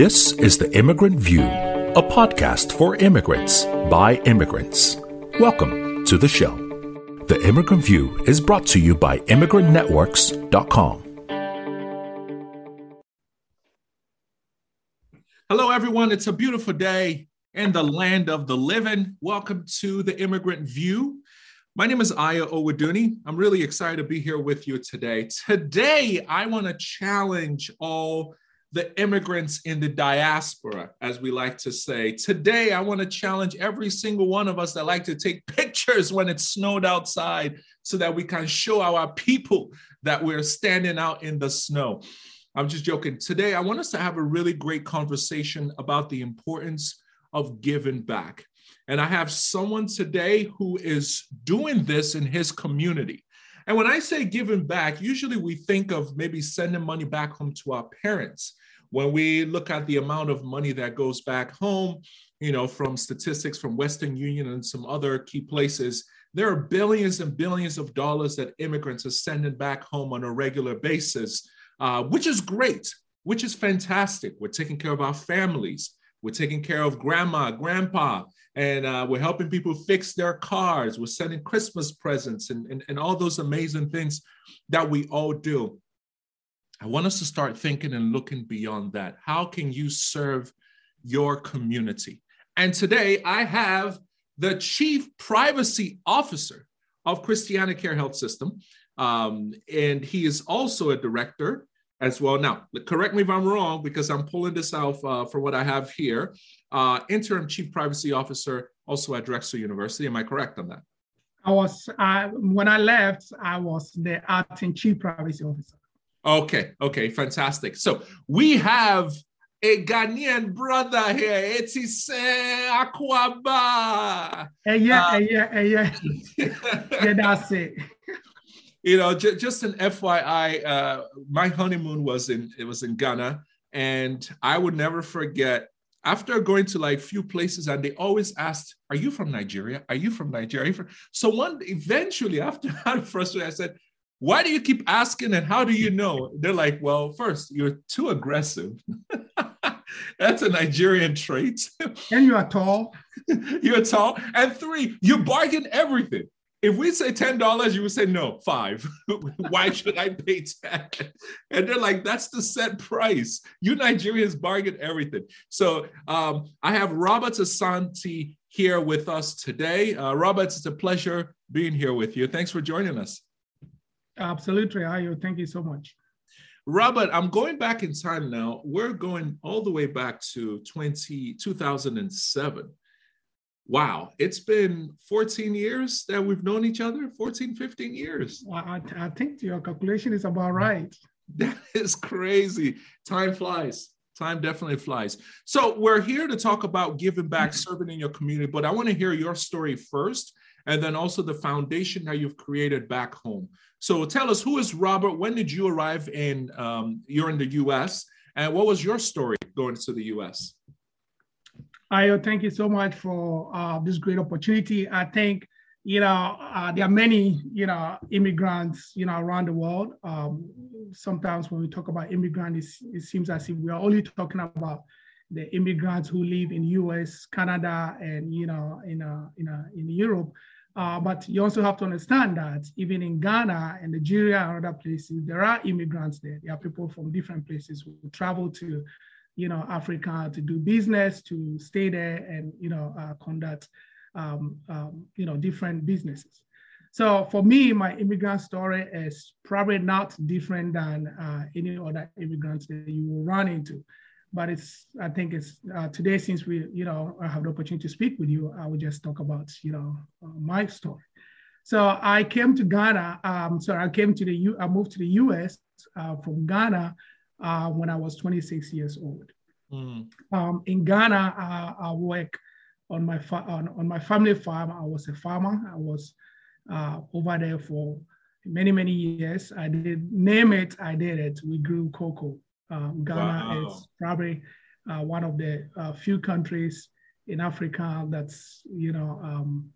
This is The Immigrant View, a podcast for immigrants by immigrants. Welcome to the show. The Immigrant View is brought to you by ImmigrantNetworks.com. Hello, everyone. It's a beautiful day in the land of the living. Welcome to the Immigrant View. My name is Ayo Owodunni. I'm really excited to be here with you today. Today, I want to challenge all the immigrants in the diaspora, as we like to say. Today, I want to challenge every single one of us that like to take pictures when it snowed outside so that we can show our people that we're standing out in the snow. I'm just joking. Today, I want us to have a really great conversation about the importance of giving back. And I have someone today who is doing this in his community. And when I say giving back, usually we think of maybe sending money back home to our parents. When we look at the amount of money that goes back home, you know, from statistics from Western Union and some other key places, there are billions and billions of dollars that immigrants are sending back home on a regular basis, uh, which is great, which is fantastic. We're taking care of our families. We're taking care of grandma, grandpa, and uh, we're helping people fix their cars. We're sending Christmas presents and, and, and all those amazing things that we all do. I want us to start thinking and looking beyond that. How can you serve your community? And today I have the Chief Privacy Officer of Christiana Care Health System. Um, and he is also a director as well. Now, correct me if I'm wrong, because I'm pulling this out uh, for what I have here. Uh, interim Chief Privacy Officer, also at Drexel University. Am I correct on that? I was, uh, when I left, I was the acting Chief Privacy Officer. Okay, okay, fantastic. So we have a Ghanaian brother here, Etise Akwaba. Hey, yeah, uh, hey, yeah, hey, yeah. yeah, that's it you know, j- just an FYI, uh, my honeymoon was in it was in Ghana, and I would never forget. After going to like few places, and they always asked, "Are you from Nigeria? Are you from Nigeria?" So one eventually, after I'm frustrated, I said, "Why do you keep asking? And how do you know?" They're like, "Well, first, you're too aggressive." That's a Nigerian trait. And you are tall. you're tall. And three, you bargain everything if we say ten dollars, you would say no, five. Why should I pay ten? And they're like, that's the set price. You Nigerians bargain everything. So um, I have Robert Asante here with us today. Uh, Robert, it's a pleasure being here with you. Thanks for joining us. Absolutely, Ayo. Thank you so much. Robert, I'm going back in time now. We're going all the way back to 20, 2007 wow, it's been 14 years that we've known each other, 14, 15 years. I, I think your calculation is about right. That is crazy. Time flies. Time definitely flies. So, we're here to talk about giving back, serving in your community, but I want to hear your story first and then also the foundation that you've created back home. So, tell us who is Robert? When did you arrive in? Um, you're in the US, and what was your story going to the US? Ayo, thank you so much for uh, this great opportunity. I think, you know, uh, there are many, you know, immigrants, you know, around the world. Um, sometimes when we talk about immigrants, it seems as if we are only talking about the immigrants who live in U.S., Canada, and you know, in uh, in uh, in Europe. Uh, but you also have to understand that even in Ghana and Nigeria and other places, there are immigrants there. There are people from different places who travel to you know, Africa to do business, to stay there and, you know, uh, conduct, um, um, you know, different businesses. So for me, my immigrant story is probably not different than uh, any other immigrants that you will run into. But it's, I think it's uh, today, since we, you know, I have the opportunity to speak with you, I will just talk about, you know, uh, my story. So I came to Ghana. Um, sorry, I came to the U. I moved to the U.S. Uh, from Ghana uh, when I was 26 years old. Mm. Um, in Ghana, uh, I work on my fa- on, on my family farm. I was a farmer. I was uh, over there for many many years. I did name it. I did it. We grew cocoa. Um, Ghana wow. is probably uh, one of the uh, few countries in Africa that's you know um,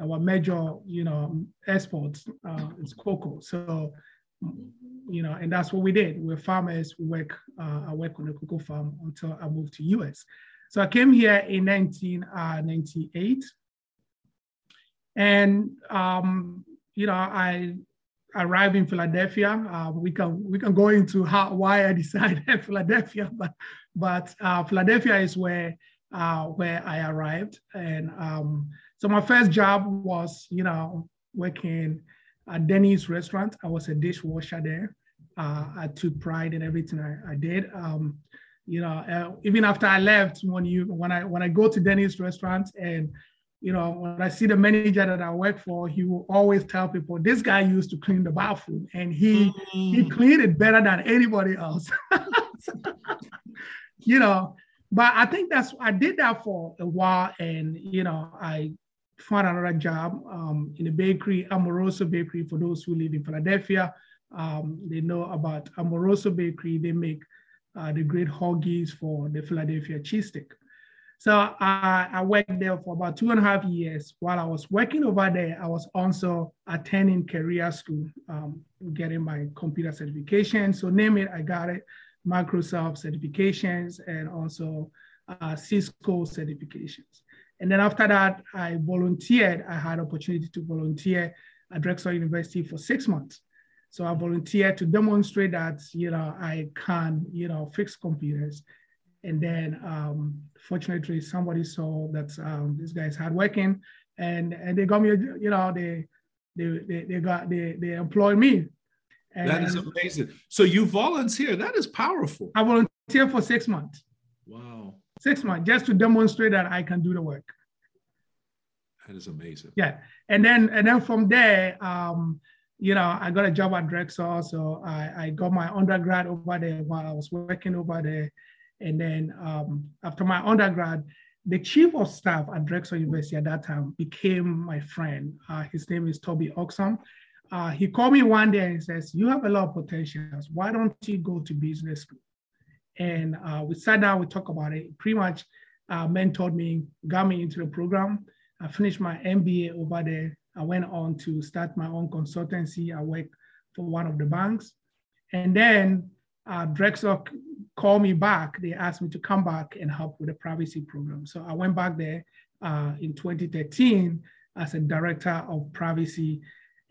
our major you know exports uh, is cocoa. So you know, and that's what we did. We're farmers. We work. Uh, I work on a cocoa farm until I moved to US. So I came here in 1998, uh, and um, you know, I arrived in Philadelphia. Uh, we can we can go into how why I decided Philadelphia, but but uh, Philadelphia is where uh, where I arrived, and um, so my first job was you know working at Denny's restaurant. I was a dishwasher there. Uh, I took pride in everything I, I did. Um, you know, uh, even after I left, when you when I when I go to Denny's restaurant and you know when I see the manager that I work for, he will always tell people this guy used to clean the bathroom and he mm. he cleaned it better than anybody else. you know, but I think that's I did that for a while, and you know I found another job um, in a bakery, Amoroso Bakery. For those who live in Philadelphia, um, they know about Amoroso Bakery. They make uh, the great hoagies for the Philadelphia cheesesteak. So I, I, worked there for about two and a half years. While I was working over there, I was also attending career school, um, getting my computer certification. So name it, I got it. Microsoft certifications and also uh, Cisco certifications. And then after that, I volunteered. I had opportunity to volunteer at Drexel University for six months. So I volunteered to demonstrate that, you know, I can, you know, fix computers. And then um, fortunately, somebody saw that um, this guy is hardworking and, and they got me, you know, they, they, they, they got, they, they employed me. And that is amazing. So you volunteer, that is powerful. I volunteer for six months. Wow. Six months just to demonstrate that I can do the work. That is amazing. Yeah. And then, and then from there, um, you know, I got a job at Drexel. So I, I got my undergrad over there while I was working over there. And then um, after my undergrad, the chief of staff at Drexel University at that time became my friend. Uh, his name is Toby Oxum. Uh, he called me one day and says, you have a lot of potentials. Why don't you go to business school? And uh, we sat down, we talked about it. Pretty much uh, mentored me, got me into the program. I finished my MBA over there I went on to start my own consultancy. I worked for one of the banks. And then uh, Drexel called me back. They asked me to come back and help with the privacy program. So I went back there uh, in 2013 as a director of privacy.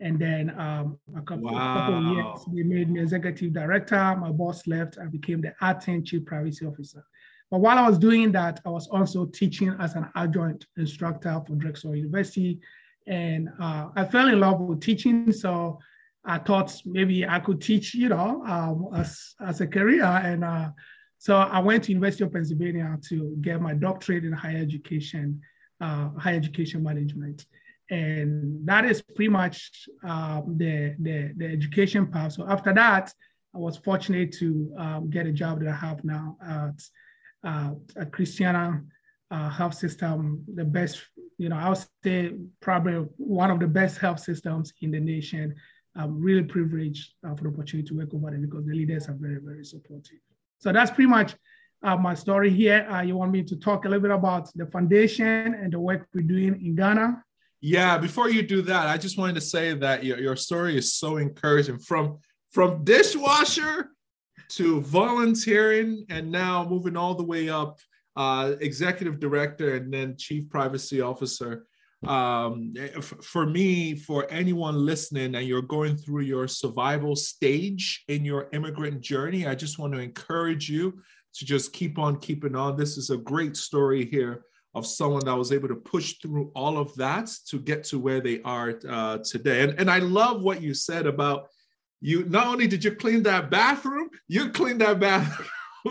And then um, a, couple, wow. couple of years, they made me executive director. My boss left. I became the acting chief privacy officer. But while I was doing that, I was also teaching as an adjunct instructor for Drexel University and uh, I fell in love with teaching. So I thought maybe I could teach, you know, um, as, as a career. And uh, so I went to University of Pennsylvania to get my doctorate in higher education, uh, higher education management. And that is pretty much um, the, the, the, education path. So after that, I was fortunate to um, get a job that I have now at, uh, at Christiana uh, health system, the best, you know, I would say probably one of the best health systems in the nation. I'm really privileged uh, for the opportunity to work over there because the leaders are very, very supportive. So that's pretty much uh, my story here. Uh, you want me to talk a little bit about the foundation and the work we're doing in Ghana? Yeah, before you do that, I just wanted to say that your, your story is so encouraging from from dishwasher to volunteering and now moving all the way up uh, executive director, and then chief privacy officer. Um, for me, for anyone listening, and you're going through your survival stage in your immigrant journey, I just want to encourage you to just keep on keeping on. This is a great story here of someone that was able to push through all of that to get to where they are uh, today. And, and I love what you said about you. Not only did you clean that bathroom, you cleaned that bathroom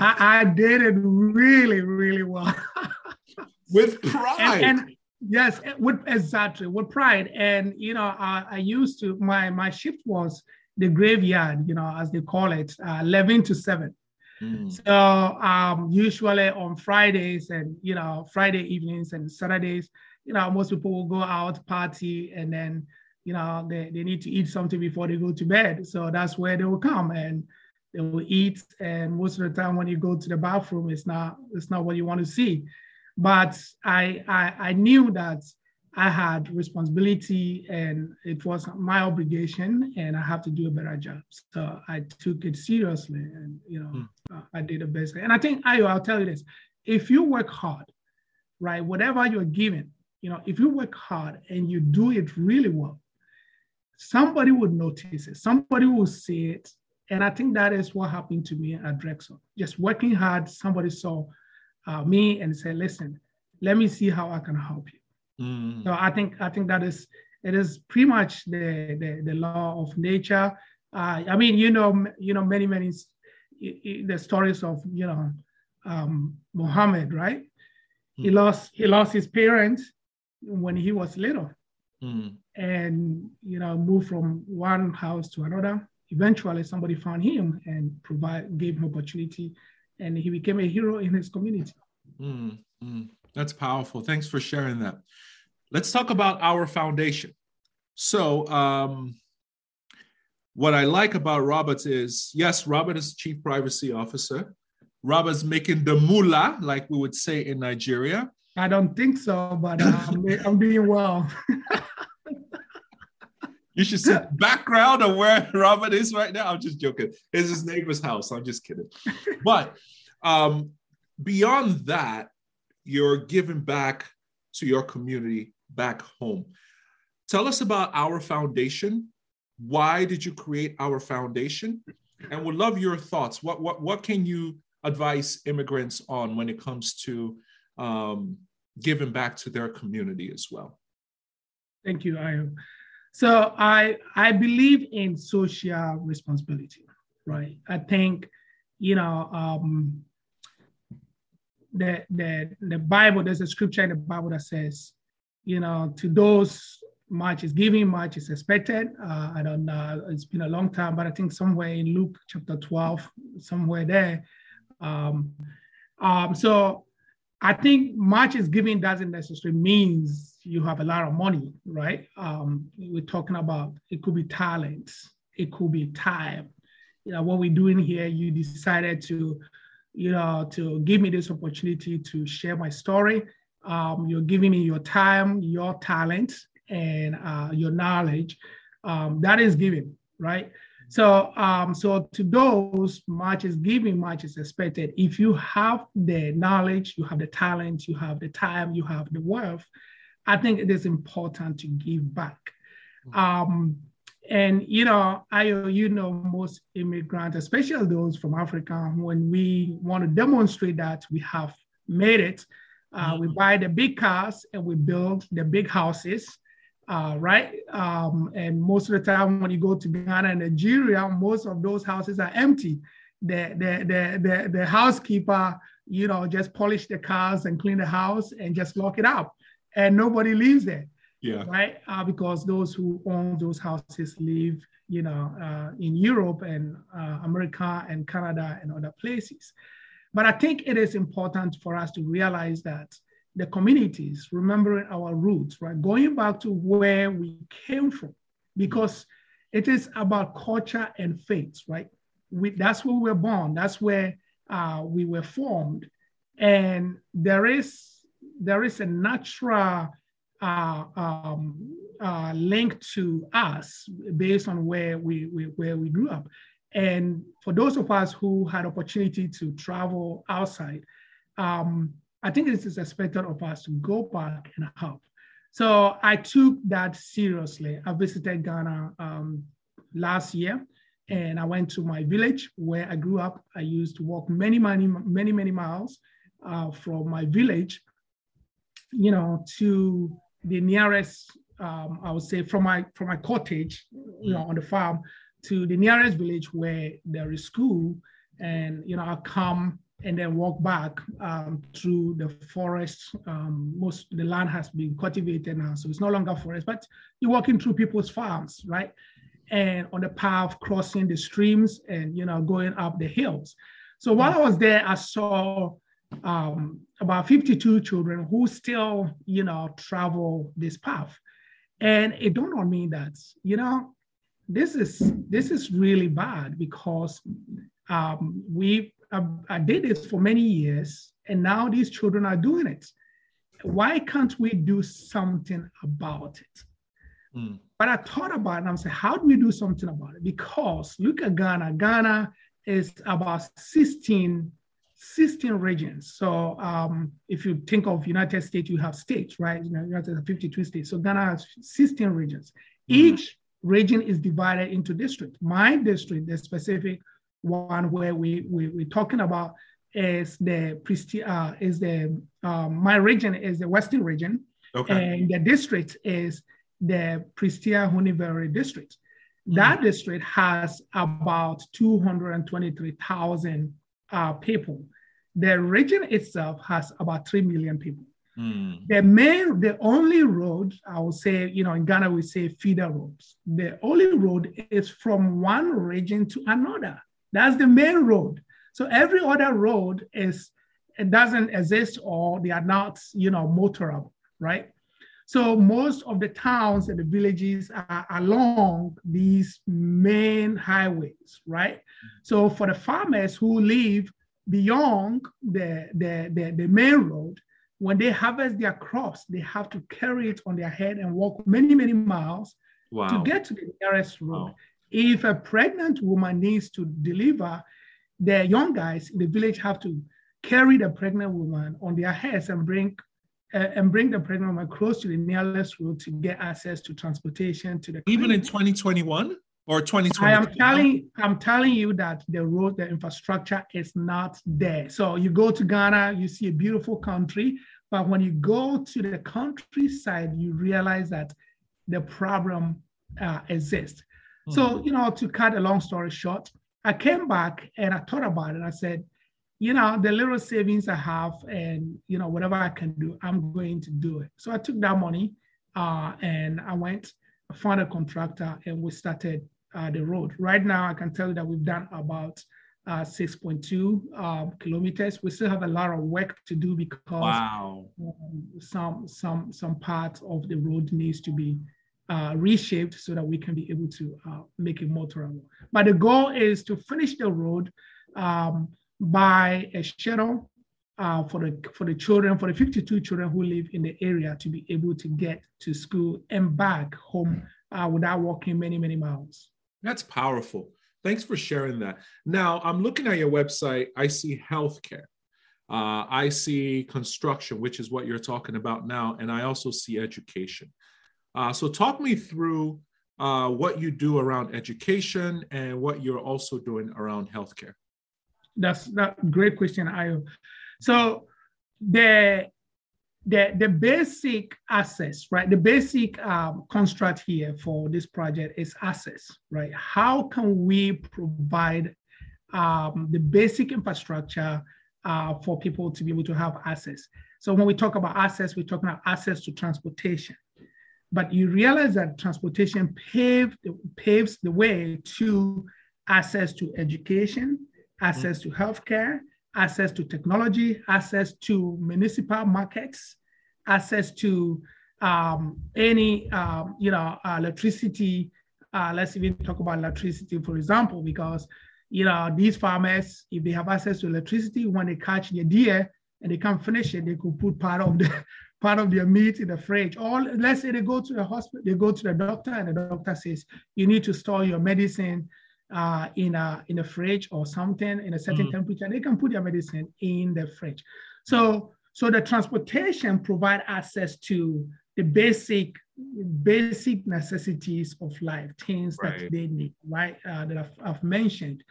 I, I, did it really, really well. with pride. And, and, yes, with exactly with pride. And you know, I, I, used to my my shift was the graveyard, you know, as they call it, uh, eleven to seven. Mm. So um, usually on Fridays and you know Friday evenings and Saturdays, you know, most people will go out party and then you know they, they need to eat something before they go to bed. So that's where they will come and they will eat and most of the time when you go to the bathroom it's not it's not what you want to see but i i, I knew that I had responsibility and it was my obligation and I have to do a better job. So I took it seriously and, you know, mm. uh, I did the best. And I think, I, I'll tell you this, if you work hard, right, whatever you're given, you know, if you work hard and you do it really well, somebody would notice it, somebody will see it. And I think that is what happened to me at Drexel. Just working hard, somebody saw uh, me and say, listen, let me see how I can help you. Mm. So I think I think that is it is pretty much the the, the law of nature. Uh, I mean, you know, you know, many many the stories of you know um, Muhammad, right? Mm. He lost he lost his parents when he was little, mm. and you know moved from one house to another. Eventually, somebody found him and provide gave him opportunity, and he became a hero in his community. Mm. mm. That's powerful. Thanks for sharing that. Let's talk about our foundation. So, um, what I like about Roberts is yes, Robert is chief privacy officer. Robert's making the moolah, like we would say in Nigeria. I don't think so, but I'm, I'm doing well. you should see the background of where Robert is right now. I'm just joking. It's his neighbor's house. I'm just kidding. But um, beyond that, you're giving back to your community back home. Tell us about our foundation. Why did you create our foundation? And we'd love your thoughts. What what what can you advise immigrants on when it comes to um, giving back to their community as well? Thank you, Ayo. So I I believe in social responsibility, right? I think you know um, the, the, the Bible, there's a scripture in the Bible that says, you know, to those much is given, much is expected. Uh, I don't know, it's been a long time, but I think somewhere in Luke chapter 12, somewhere there. Um, um, so I think much is giving doesn't necessarily means you have a lot of money, right? Um, we're talking about it could be talent, it could be time. You know, what we're doing here, you decided to you know, to give me this opportunity to share my story. Um, you're giving me your time, your talent, and uh, your knowledge. Um, that is giving, right? So, um, so to those, much is given, much is expected. If you have the knowledge, you have the talent, you have the time, you have the wealth, I think it is important to give back. Mm-hmm. Um, and you know, I you know most immigrants, especially those from Africa, when we want to demonstrate that we have made it, uh, mm-hmm. we buy the big cars and we build the big houses, uh, right? Um, and most of the time, when you go to Ghana and Nigeria, most of those houses are empty. The the the the, the housekeeper, you know, just polish the cars and clean the house and just lock it up, and nobody lives there yeah. right? Uh, because those who own those houses live, you know, uh, in Europe and uh, America and Canada and other places. But I think it is important for us to realize that the communities, remembering our roots, right? Going back to where we came from, because it is about culture and faith, right? We, that's where we were born. That's where uh, we were formed, and there is there is a natural uh, um, uh, linked to us based on where we, we, where we grew up. And for those of us who had opportunity to travel outside, um, I think this is expected of us to go back and help. So I took that seriously. I visited Ghana um, last year and I went to my village where I grew up. I used to walk many, many, many, many miles uh, from my village, you know, to the nearest, um, I would say, from my from my cottage, you know, on the farm, to the nearest village where there is school, and you know, I come and then walk back um, through the forest. Um, most the land has been cultivated now, so it's no longer forest, but you're walking through people's farms, right? And on the path, crossing the streams, and you know, going up the hills. So while I was there, I saw um, about 52 children who still, you know, travel this path. And it dawned on me that, you know, this is this is really bad because um, we uh, I did this for many years, and now these children are doing it. why can't we do something about it? Mm. But I thought about it and I'm saying, how do we do something about it? Because look at Ghana. Ghana is about 16, 16 regions. So um, if you think of United States, you have states, right? You know, United States 52 states. So Ghana has 16 regions. Mm. Each region is divided into district. My district, the specific one where we, we we're talking about is the uh, is the um, my region is the western region, okay. and the district is the Prestea Huni Valley district. Mm. That district has about 223,000 uh, people. The region itself has about 3 million people. Mm. The main, the only road, I would say, you know, in Ghana, we say feeder roads. The only road is from one region to another. That's the main road. So every other road is, it doesn't exist or they are not, you know, motorable, right? So most of the towns and the villages are along these main highways, right? So for the farmers who live beyond the, the, the, the main road, when they harvest their crops, they have to carry it on their head and walk many, many miles wow. to get to the nearest road. Wow. If a pregnant woman needs to deliver, the young guys in the village have to carry the pregnant woman on their heads and bring uh, and bring the pregnant woman close to the nearest road to get access to transportation to the even clinic. in 2021 or 2020 i am telling i'm telling you that the road the infrastructure is not there. So you go to ghana you see a beautiful country but when you go to the countryside you realize that the problem uh, exists so you know to cut a long story short i came back and i thought about it i said you know, the little savings I have and, you know, whatever I can do, I'm going to do it. So I took that money uh, and I went, I found a contractor and we started uh, the road. Right now, I can tell you that we've done about uh, 6.2 um, kilometers. We still have a lot of work to do because wow. um, some some some parts of the road needs to be uh, reshaped so that we can be able to uh, make it more tolerable. But the goal is to finish the road um, by a shuttle uh, for the for the children, for the 52 children who live in the area to be able to get to school and back home uh, without walking many, many miles. That's powerful. Thanks for sharing that. Now, I'm looking at your website. I see healthcare. Uh, I see construction, which is what you're talking about now, and I also see education. Uh, so, talk me through uh, what you do around education and what you're also doing around healthcare. That's that great question, Ayo. So the the the basic access, right? The basic um, construct here for this project is access, right? How can we provide um, the basic infrastructure uh, for people to be able to have access? So when we talk about access, we're talking about access to transportation. But you realize that transportation paved, paves the way to access to education, access to healthcare, access to technology, access to municipal markets, access to um, any, um, you know, electricity. Uh, let's even talk about electricity, for example, because, you know, these farmers, if they have access to electricity, when they catch their deer and they can't finish it, they could put part of the part of their meat in the fridge. Or let's say they go to the hospital, they go to the doctor, and the doctor says, you need to store your medicine uh, in a in a fridge or something in a certain mm. temperature, they can put their medicine in the fridge. So so the transportation provide access to the basic basic necessities of life, things right. that they need, right? Uh, that I've, I've mentioned.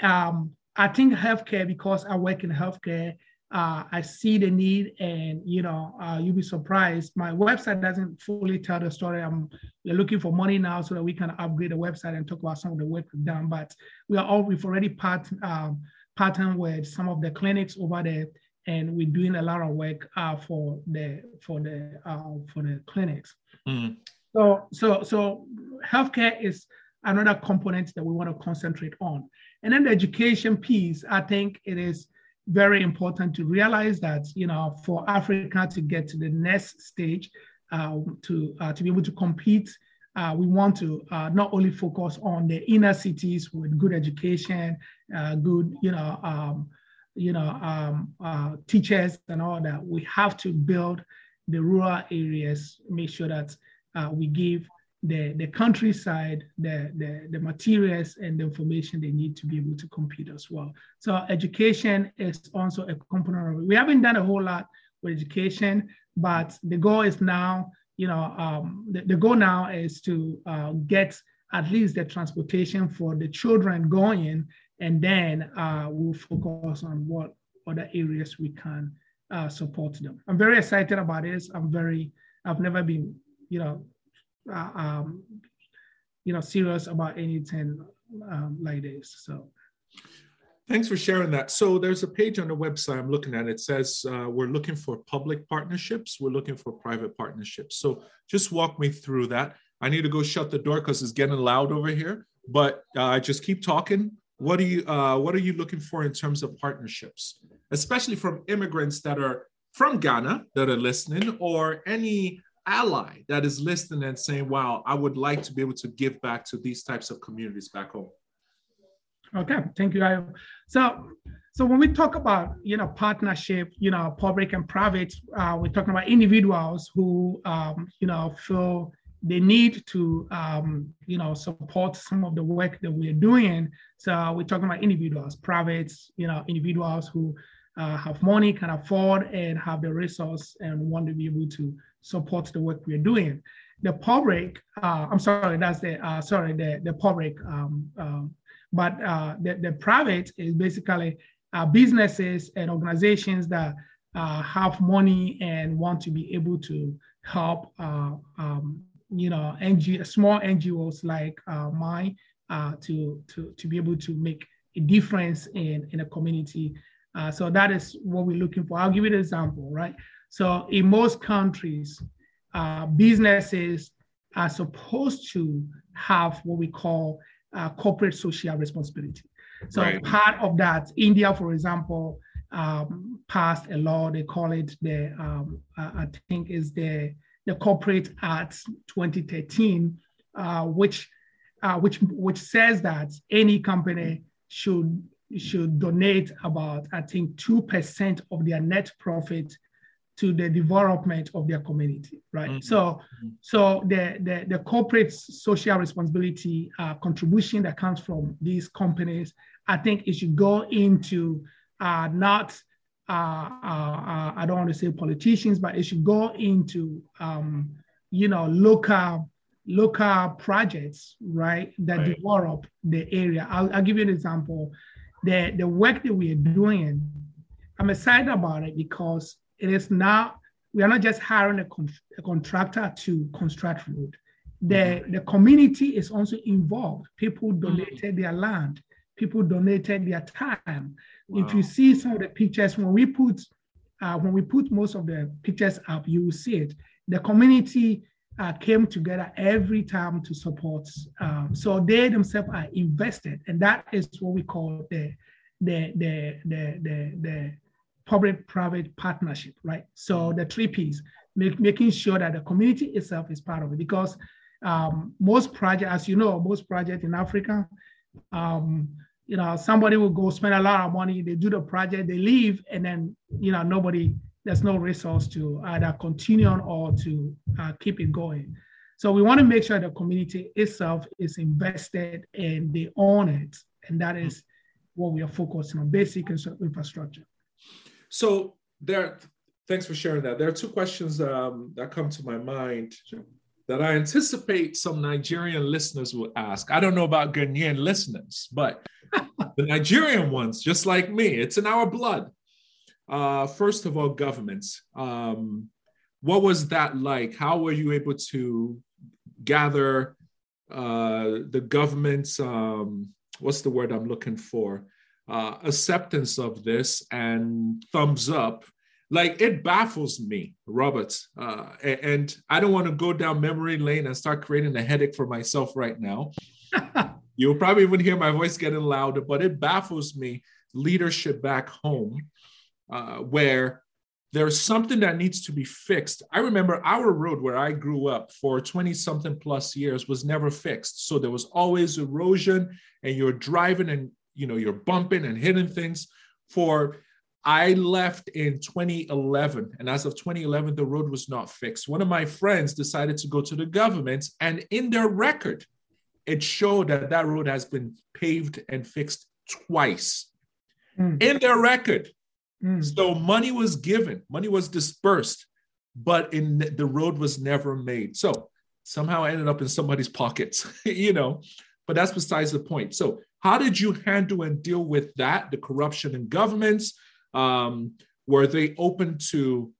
Um, I think healthcare because I work in healthcare uh, I see the need, and you know, uh, you'll be surprised. My website doesn't fully tell the story. I'm we're looking for money now so that we can upgrade the website and talk about some of the work we've done. But we are all we've already part um, partnered with some of the clinics over there, and we're doing a lot of work uh, for the for the uh, for the clinics. Mm. So so so healthcare is another component that we want to concentrate on, and then the education piece. I think it is very important to realize that you know for Africa to get to the next stage, uh, to uh, to be able to compete, uh, we want to uh, not only focus on the inner cities with good education, uh, good you know um, you know um, uh, teachers and all that. We have to build the rural areas, make sure that we give the, the countryside the, the, the materials and the information they need to be able to compete as well. So education is also a component of it. We haven't done a whole lot with education, but the goal is now, you know, um, the, the goal now is to uh, get at least the transportation for the children going, and then uh, we'll focus on what other areas we can uh, support them. I'm very excited about this. I'm very, I've never been, you know, uh, um, you know, serious about anything um, like this. So. Thanks for sharing that. So there's a page on the website I'm looking at. It says uh, we're looking for public partnerships. We're looking for private partnerships. So just walk me through that. I need to go shut the door because it's getting loud over here. But uh, just keep talking. What are you uh, What are you looking for in terms of partnerships, especially from immigrants that are from Ghana that are listening, or any ally that is listening and saying, "Wow, I would like to be able to give back to these types of communities back home." Okay, thank you. So, so when we talk about you know partnership, you know public and private, uh, we're talking about individuals who um, you know feel they need to um, you know support some of the work that we're doing. So we're talking about individuals, private, you know individuals who uh, have money, can afford, and have the resource and want to be able to support the work we're doing. The public, uh, I'm sorry, that's the uh, sorry the the public, um, um, but uh, the the private is basically uh, businesses and organizations that uh, have money and want to be able to help um, you know NG, small NGOs like mine to to to be able to make a difference in in a community. so that is what we're looking for. I'll give you an example, right? So in most countries, uh, businesses are supposed to have what we call uh, corporate social responsibility. So right. part of that, India, for example, um, passed a law. They call it the um, uh, I think is the the Corporate Act 2013, uh, which uh, which which says that any company should should donate about I think two percent of their net profit to the development of their community, right? Mm-hmm. So, so the, the, the corporate social responsibility uh, contribution that comes from these companies, I think it should go into uh, not, uh, uh, uh I don't want to say politicians, but it should go into, um, you know, local local projects, right, that right. develop the area. I'll, I'll give you an example. The, the work that we are doing, I'm excited about it because it is now we are not just hiring a, con- a contractor to construct road. The, mm-hmm. the community is also involved. People mm-hmm. donated their land. People donated their time. Wow. If you see some of the pictures, when we put uh, when we put most of the pictures up, you will see it. The community uh, came together every time to support. Um, so they themselves are invested, and that is what we call the the the the the, the public-private partnership, right? So mm-hmm. the three Ps, make, making sure that the community itself is part of it because um, most projects, as you know, most projects in Africa, um, you know, somebody will go spend a lot of money, they do the project, they leave, and then, you know, nobody, there's no resource to either continue on or to uh, keep it going. So we want to make sure the community itself is invested and they own it. And that is what we are focusing on, basic infrastructure. So there, thanks for sharing that. There are two questions um, that come to my mind that I anticipate some Nigerian listeners will ask. I don't know about Ghanaian listeners, but the Nigerian ones, just like me, it's in our blood. Uh, first of all, governments. Um, what was that like? How were you able to gather uh, the government's, um, what's the word I'm looking for? Uh, acceptance of this and thumbs up like it baffles me robert uh, and i don't want to go down memory lane and start creating a headache for myself right now you'll probably even hear my voice getting louder but it baffles me leadership back home uh, where there's something that needs to be fixed. I remember our road where I grew up for 20 something plus years was never fixed. So there was always erosion, and you're driving and you know you're bumping and hitting things for I left in 2011, and as of 2011, the road was not fixed. One of my friends decided to go to the government, and in their record, it showed that that road has been paved and fixed twice. Mm. In their record. Mm. So money was given, money was dispersed, but in the road was never made. So somehow ended up in somebody's pockets, you know. But that's besides the point. So how did you handle and deal with that? The corruption in governments, um, were they open to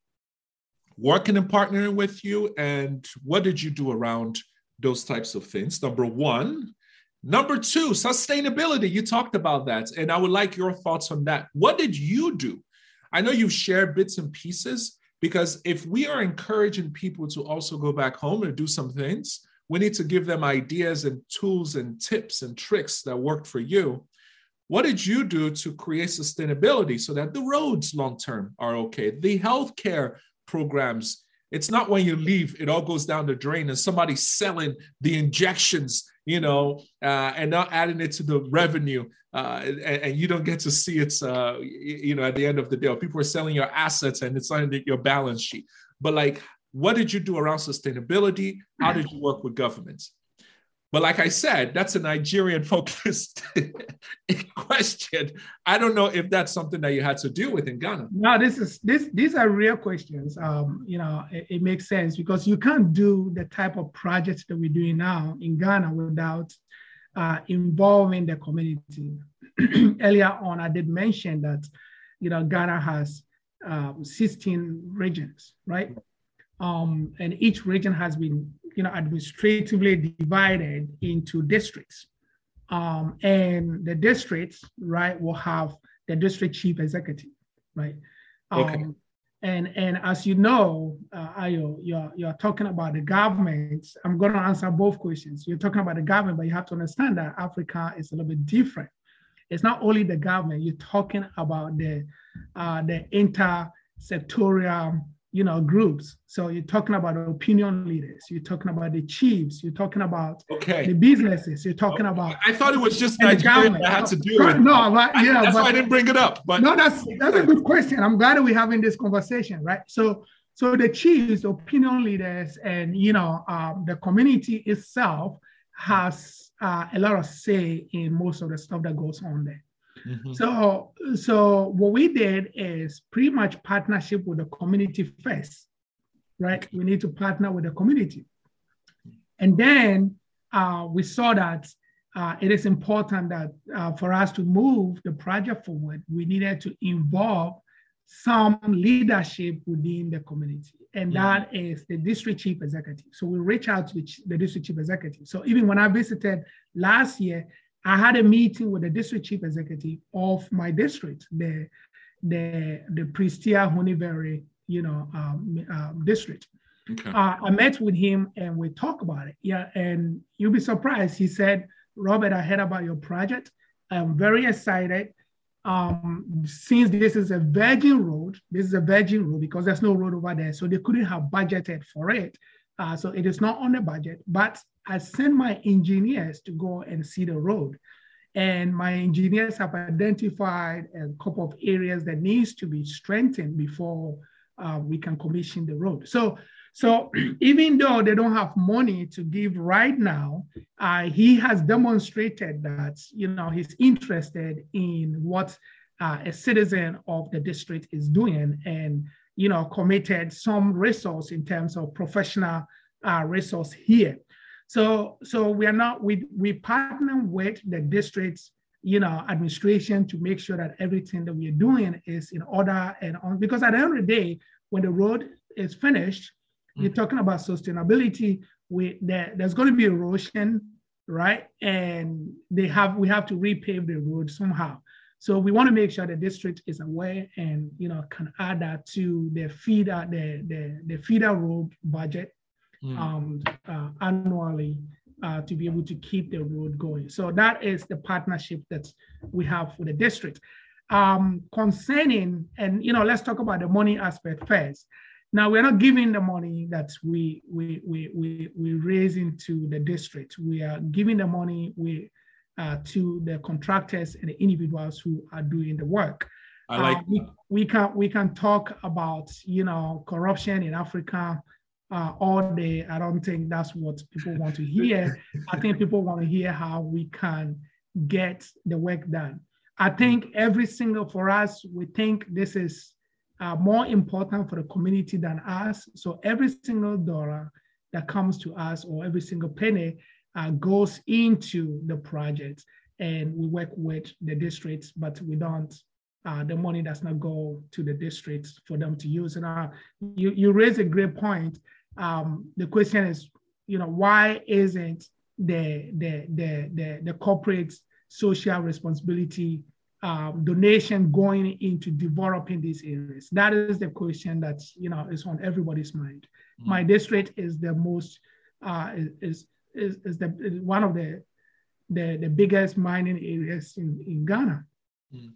working and partnering with you? And what did you do around those types of things? Number one. Number two, sustainability. You talked about that. And I would like your thoughts on that. What did you do? I know you've shared bits and pieces because if we are encouraging people to also go back home and do some things, we need to give them ideas and tools and tips and tricks that worked for you. What did you do to create sustainability so that the roads long term are okay? The healthcare programs, it's not when you leave, it all goes down the drain and somebody's selling the injections, you know, uh, and not adding it to the revenue. Uh, and, and, you don't get to see it, uh, you know, at the end of the day. People are selling your assets and it's on your balance sheet. But like, what did you do around sustainability? How did you work with governments? But like I said, that's a Nigerian focused question. I don't know if that's something that you had to deal with in Ghana. No, this is this these are real questions. Um, you know, it, it, makes sense because you can't do the type of projects that we're doing now in Ghana without uh, involving the community. Earlier on, I did mention that you know Ghana has um, 16 regions, right? Um, and each region has been you know, administratively divided into districts. Um, and the districts, right, will have the district chief executive, right? Um, okay. And, and as you know, uh, Ayo, you're, you're talking about the government. I'm going to answer both questions. You're talking about the government, but you have to understand that Africa is a little bit different. It's not only the government. You're talking about the uh, the inter-sectorial you know, groups. So you're talking about opinion leaders, you're talking about the chiefs, you're talking about okay. the businesses, you're talking about. I thought it was just Nigeria that had to do it. No, but, yeah, that's but, why I didn't bring it up. But no, that's that's a good question. I'm glad we're having this conversation, right? So, so the chiefs, opinion leaders, and you know, um, the community itself has uh, a lot of say in most of the stuff that goes on there. Mm-hmm. So, so what we did is pretty much partnership with the community first, right? We need to partner with the community. And then uh, we saw that uh, it is important that uh, for us to move the project forward, we needed to involve some leadership within the community. And mm-hmm. that is the district chief executive. So we reach out to the district chief executive. So even when I visited last year, I had a meeting with the district chief executive of my district, the the the Prestea Huni Valley, you know, um, um, district. Okay. Uh, I met with him and we talked about it. Yeah, and you'll be surprised. He said, "Robert, I heard about your project. I'm very excited. Um, since this is a virgin road, this is a virgin road because there's no road over there, so they couldn't have budgeted for it. Uh, so it is not on the budget, but I sent my engineers to go and see the road. And my engineers have identified a couple of areas that needs to be strengthened before uh, we can commission the road. So, so even though they don't have money to give right now, uh, he has demonstrated that you know he's interested in what uh, a citizen of the district is doing, and you know committed some resource in terms of professional uh, resource here. So, so we are not, we, we partner with the district's, you know, administration to make sure that everything that we are doing is in order and on, because at the end of the day, when the road is finished, mm-hmm. you're talking about sustainability, we, there, there's going to be erosion, right? And they have, we have to repave the road somehow. So we want to make sure the district is aware and you know can add that to the feeder the the, the feeder road budget mm. um, uh, annually uh, to be able to keep the road going. So that is the partnership that we have with the district. Um, concerning, and you know, let's talk about the money aspect first. Now we're not giving the money that we we we we, we raise into the district. We are giving the money we uh, to the contractors and the individuals who are doing the work. I like uh, we, we can we can talk about you know corruption in Africa uh, all day. I don't think that's what people want to hear. I think people want to hear how we can get the work done. I think every single for us, we think this is uh, more important for the community than us. So every single dollar that comes to us or every single penny uh, goes into the project and we work with the districts, but we don't, uh, the money does not go to the districts for them to use. And uh, you, you raise a great point. Um, the question is, you know, why isn't the, the, the, the, the corporate social responsibility um, donation going into developing these areas? That is the question that you know is on everybody's mind. Mm-hmm. My district is the most uh, is, is is is, the is one of the, the the biggest mining areas in, in Ghana. Mm-hmm.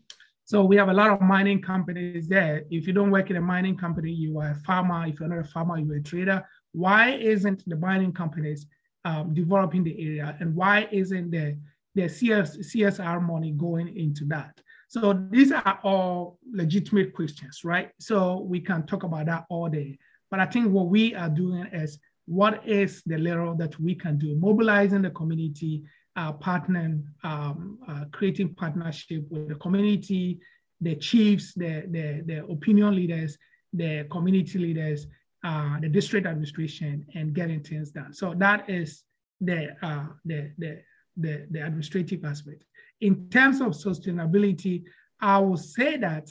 So we have a lot of mining companies there. If you don't work in a mining company, you are a farmer. If you're not a farmer, you're a trader. Why isn't the mining companies um, developing the area, and why isn't the the CS, CSR money going into that? So these are all legitimate questions, right? So we can talk about that all day. But I think what we are doing is what is the little that we can do, mobilizing the community, uh, partnering, um, uh, creating partnership with the community, the chiefs, the, the, the opinion leaders, the community leaders, uh, the district administration, and getting things done. So that is the, uh, the, the, the, the administrative aspect. In terms of sustainability, I will say that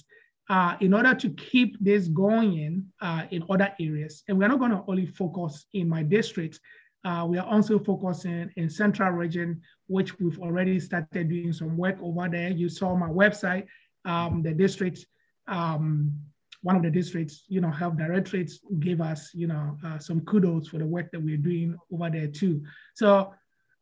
uh, in order to keep this going uh, in other areas, and we're not going to only focus in my district, uh, we are also focusing in central region, which we've already started doing some work over there. You saw my website, um, the district, um, one of the districts, you know, health directorates gave us, you know, uh, some kudos for the work that we're doing over there too. So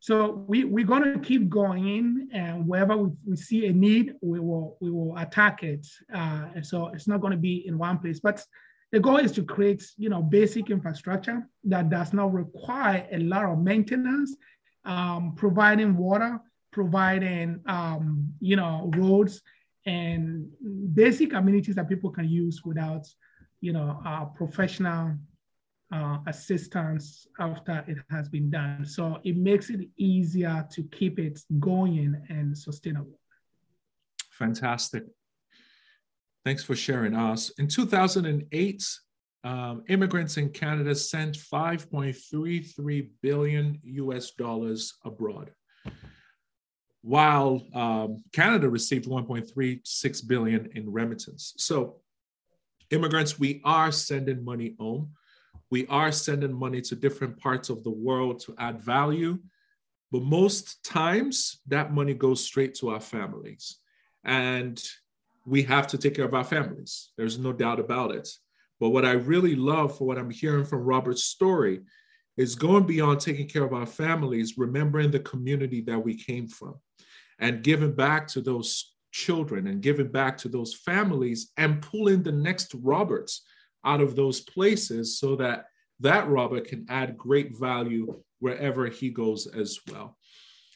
so we, we're going to keep going, and wherever we, we see a need, we will we will attack it. Uh, and so it's not going to be in one place. But the goal is to create, you know, basic infrastructure that does not require a lot of maintenance, um, providing water, providing, um, you know, roads and basic amenities that people can use without, you know, uh, professional uh, assistance after it has been done. So it makes it easier to keep it going and sustainable. Fantastic. Thanks for sharing us. In 2008, um, immigrants in Canada sent 5.33 billion US dollars abroad, while um, Canada received 1.36 billion in remittance. So, immigrants, we are sending money home we are sending money to different parts of the world to add value, but most times that money goes straight to our families. And we have to take care of our families. There's no doubt about it. But what I really love for what I'm hearing from Robert's story is going beyond taking care of our families, remembering the community that we came from, and giving back to those children and giving back to those families and pulling the next Roberts out of those places so that that Robert can add great value wherever he goes as well.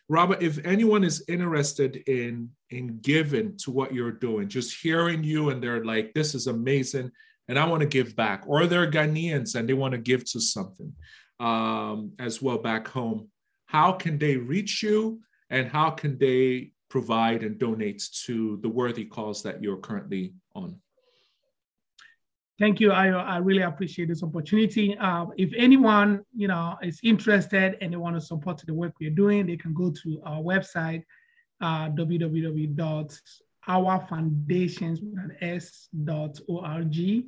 Robert, if anyone is interested in in giving to what you're doing, just hearing you and they're like, this is amazing, and I want to give back, or they're Ghanaians and they want to give to something um, as well back home, how can they reach you and how can they provide and donate to the worthy cause that you're currently on? Thank you. I, I really appreciate this opportunity. Uh, if anyone, you know, is interested and they want to support the work we're doing, they can go to our website, uh, www.ourfoundations.s.org.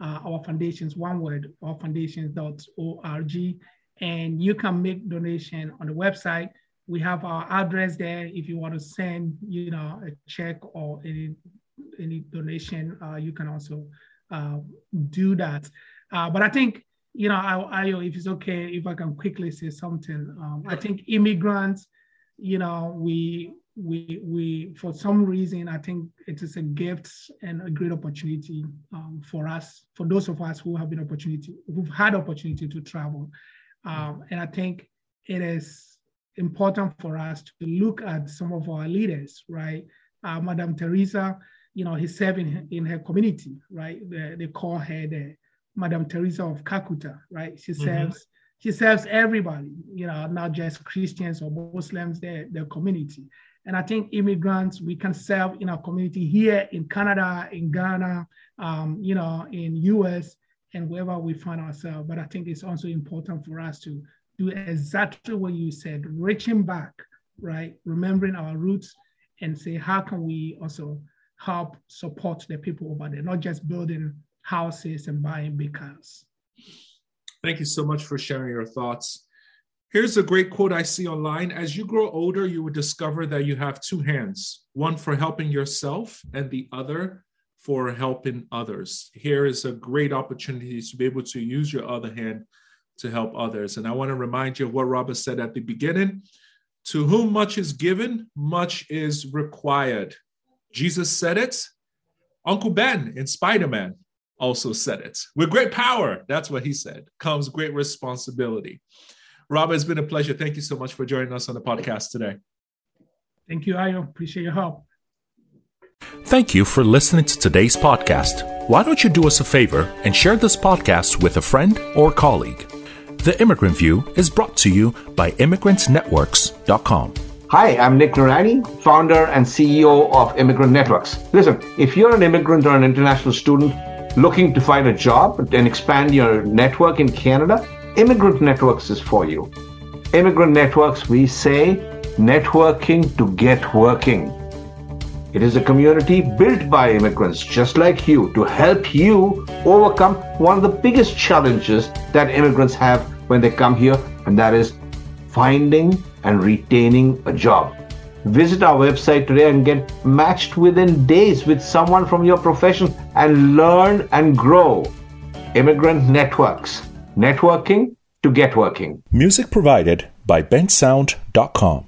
Uh, our foundations, one word, ourfoundations.org. And you can make donation on the website. We have our address there. If you want to send, you know, a check or any any donation, uh, you can also uh, do that. Uh, but I think, you know, I, I, if it's okay, if I can quickly say something, um, I think immigrants, you know, we, we, we, for some reason, I think it is a gift and a great opportunity um, for us, for those of us who have been opportunity, who've had opportunity to travel. Um, and I think it is important for us to look at some of our leaders, right? Uh, Madam Teresa, you know, he's serving in her community, right? They, they call her the Madame Teresa of Calcutta, right? She mm-hmm. serves she serves everybody, you know, not just Christians or Muslims, their, their community. And I think immigrants, we can serve in our community here in Canada, in Ghana, um, you know, in US and wherever we find ourselves. But I think it's also important for us to do exactly what you said, reaching back, right? Remembering our roots and say, how can we also help support the people over there, not just building houses and buying big cars. Thank you so much for sharing your thoughts. Here's a great quote I see online. As you grow older, you will discover that you have two hands one for helping yourself, and the other for helping others. Here is a great opportunity to be able to use your other hand to help others. And I want to remind you of what Robert said at the beginning To whom much is given, much is required. Jesus said it. Uncle Ben in Spider Man also said it. With great power, that's what he said, comes great responsibility. Robert, it's been a pleasure. Thank you so much for joining us on the podcast today. Thank you, Ayo. Appreciate your help. Thank you for listening to today's podcast. Why don't you do us a favor and share this podcast with a friend or colleague? The Immigrant View is brought to you by ImmigrantNetworks.com. Hi, I'm Nick Noorani, founder and CEO of Immigrant Networks. Listen, if you're an immigrant or an international student looking to find a job and expand your network in Canada, Immigrant Networks is for you. Immigrant Networks, we say networking to get working. It is a community built by immigrants just like you to help you overcome one of the biggest challenges that immigrants have when they come here, and that is finding and retaining a job. Visit our website today and get matched within days with someone from your profession and learn and grow. Immigrant Networks. Networking to get working. Music provided by bensound.com.